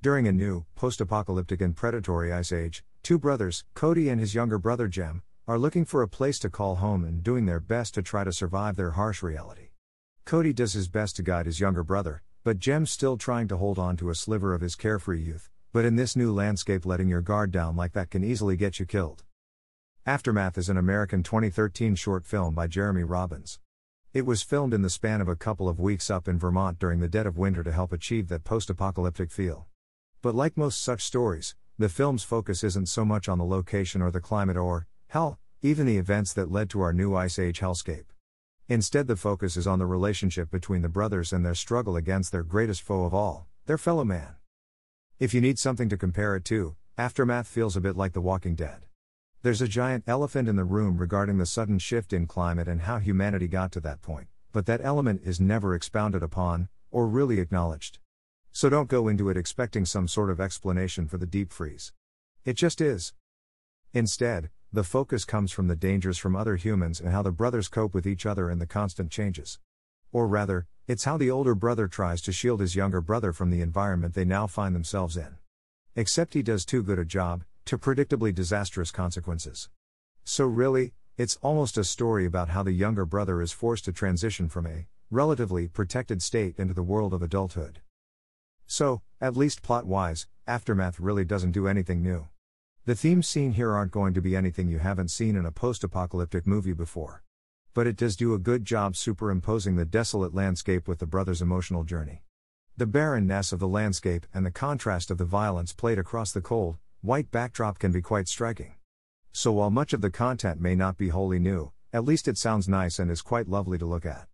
During a new, post apocalyptic and predatory ice age, two brothers, Cody and his younger brother Jem, are looking for a place to call home and doing their best to try to survive their harsh reality. Cody does his best to guide his younger brother, but Jem's still trying to hold on to a sliver of his carefree youth. But in this new landscape, letting your guard down like that can easily get you killed. Aftermath is an American 2013 short film by Jeremy Robbins. It was filmed in the span of a couple of weeks up in Vermont during the dead of winter to help achieve that post apocalyptic feel. But like most such stories, the film's focus isn't so much on the location or the climate or, hell, even the events that led to our new Ice Age hellscape. Instead, the focus is on the relationship between the brothers and their struggle against their greatest foe of all, their fellow man. If you need something to compare it to, Aftermath feels a bit like The Walking Dead. There's a giant elephant in the room regarding the sudden shift in climate and how humanity got to that point, but that element is never expounded upon, or really acknowledged. So don't go into it expecting some sort of explanation for the deep freeze. It just is. Instead, the focus comes from the dangers from other humans and how the brothers cope with each other and the constant changes. Or rather, it's how the older brother tries to shield his younger brother from the environment they now find themselves in. Except he does too good a job, to predictably disastrous consequences. So, really, it's almost a story about how the younger brother is forced to transition from a relatively protected state into the world of adulthood. So, at least plot wise, Aftermath really doesn't do anything new. The themes seen here aren't going to be anything you haven't seen in a post apocalyptic movie before. But it does do a good job superimposing the desolate landscape with the brothers' emotional journey. The barrenness of the landscape and the contrast of the violence played across the cold, white backdrop can be quite striking. So while much of the content may not be wholly new, at least it sounds nice and is quite lovely to look at.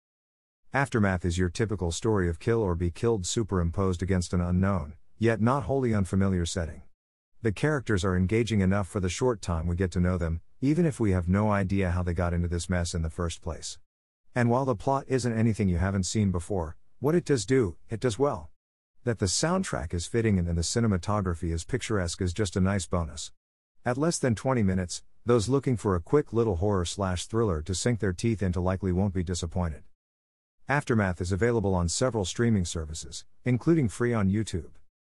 Aftermath is your typical story of kill or be killed superimposed against an unknown, yet not wholly unfamiliar setting. The characters are engaging enough for the short time we get to know them, even if we have no idea how they got into this mess in the first place. And while the plot isn't anything you haven't seen before, what it does do, it does well. That the soundtrack is fitting and the cinematography is picturesque is just a nice bonus. At less than 20 minutes, those looking for a quick little horror slash thriller to sink their teeth into likely won't be disappointed. Aftermath is available on several streaming services, including free on YouTube.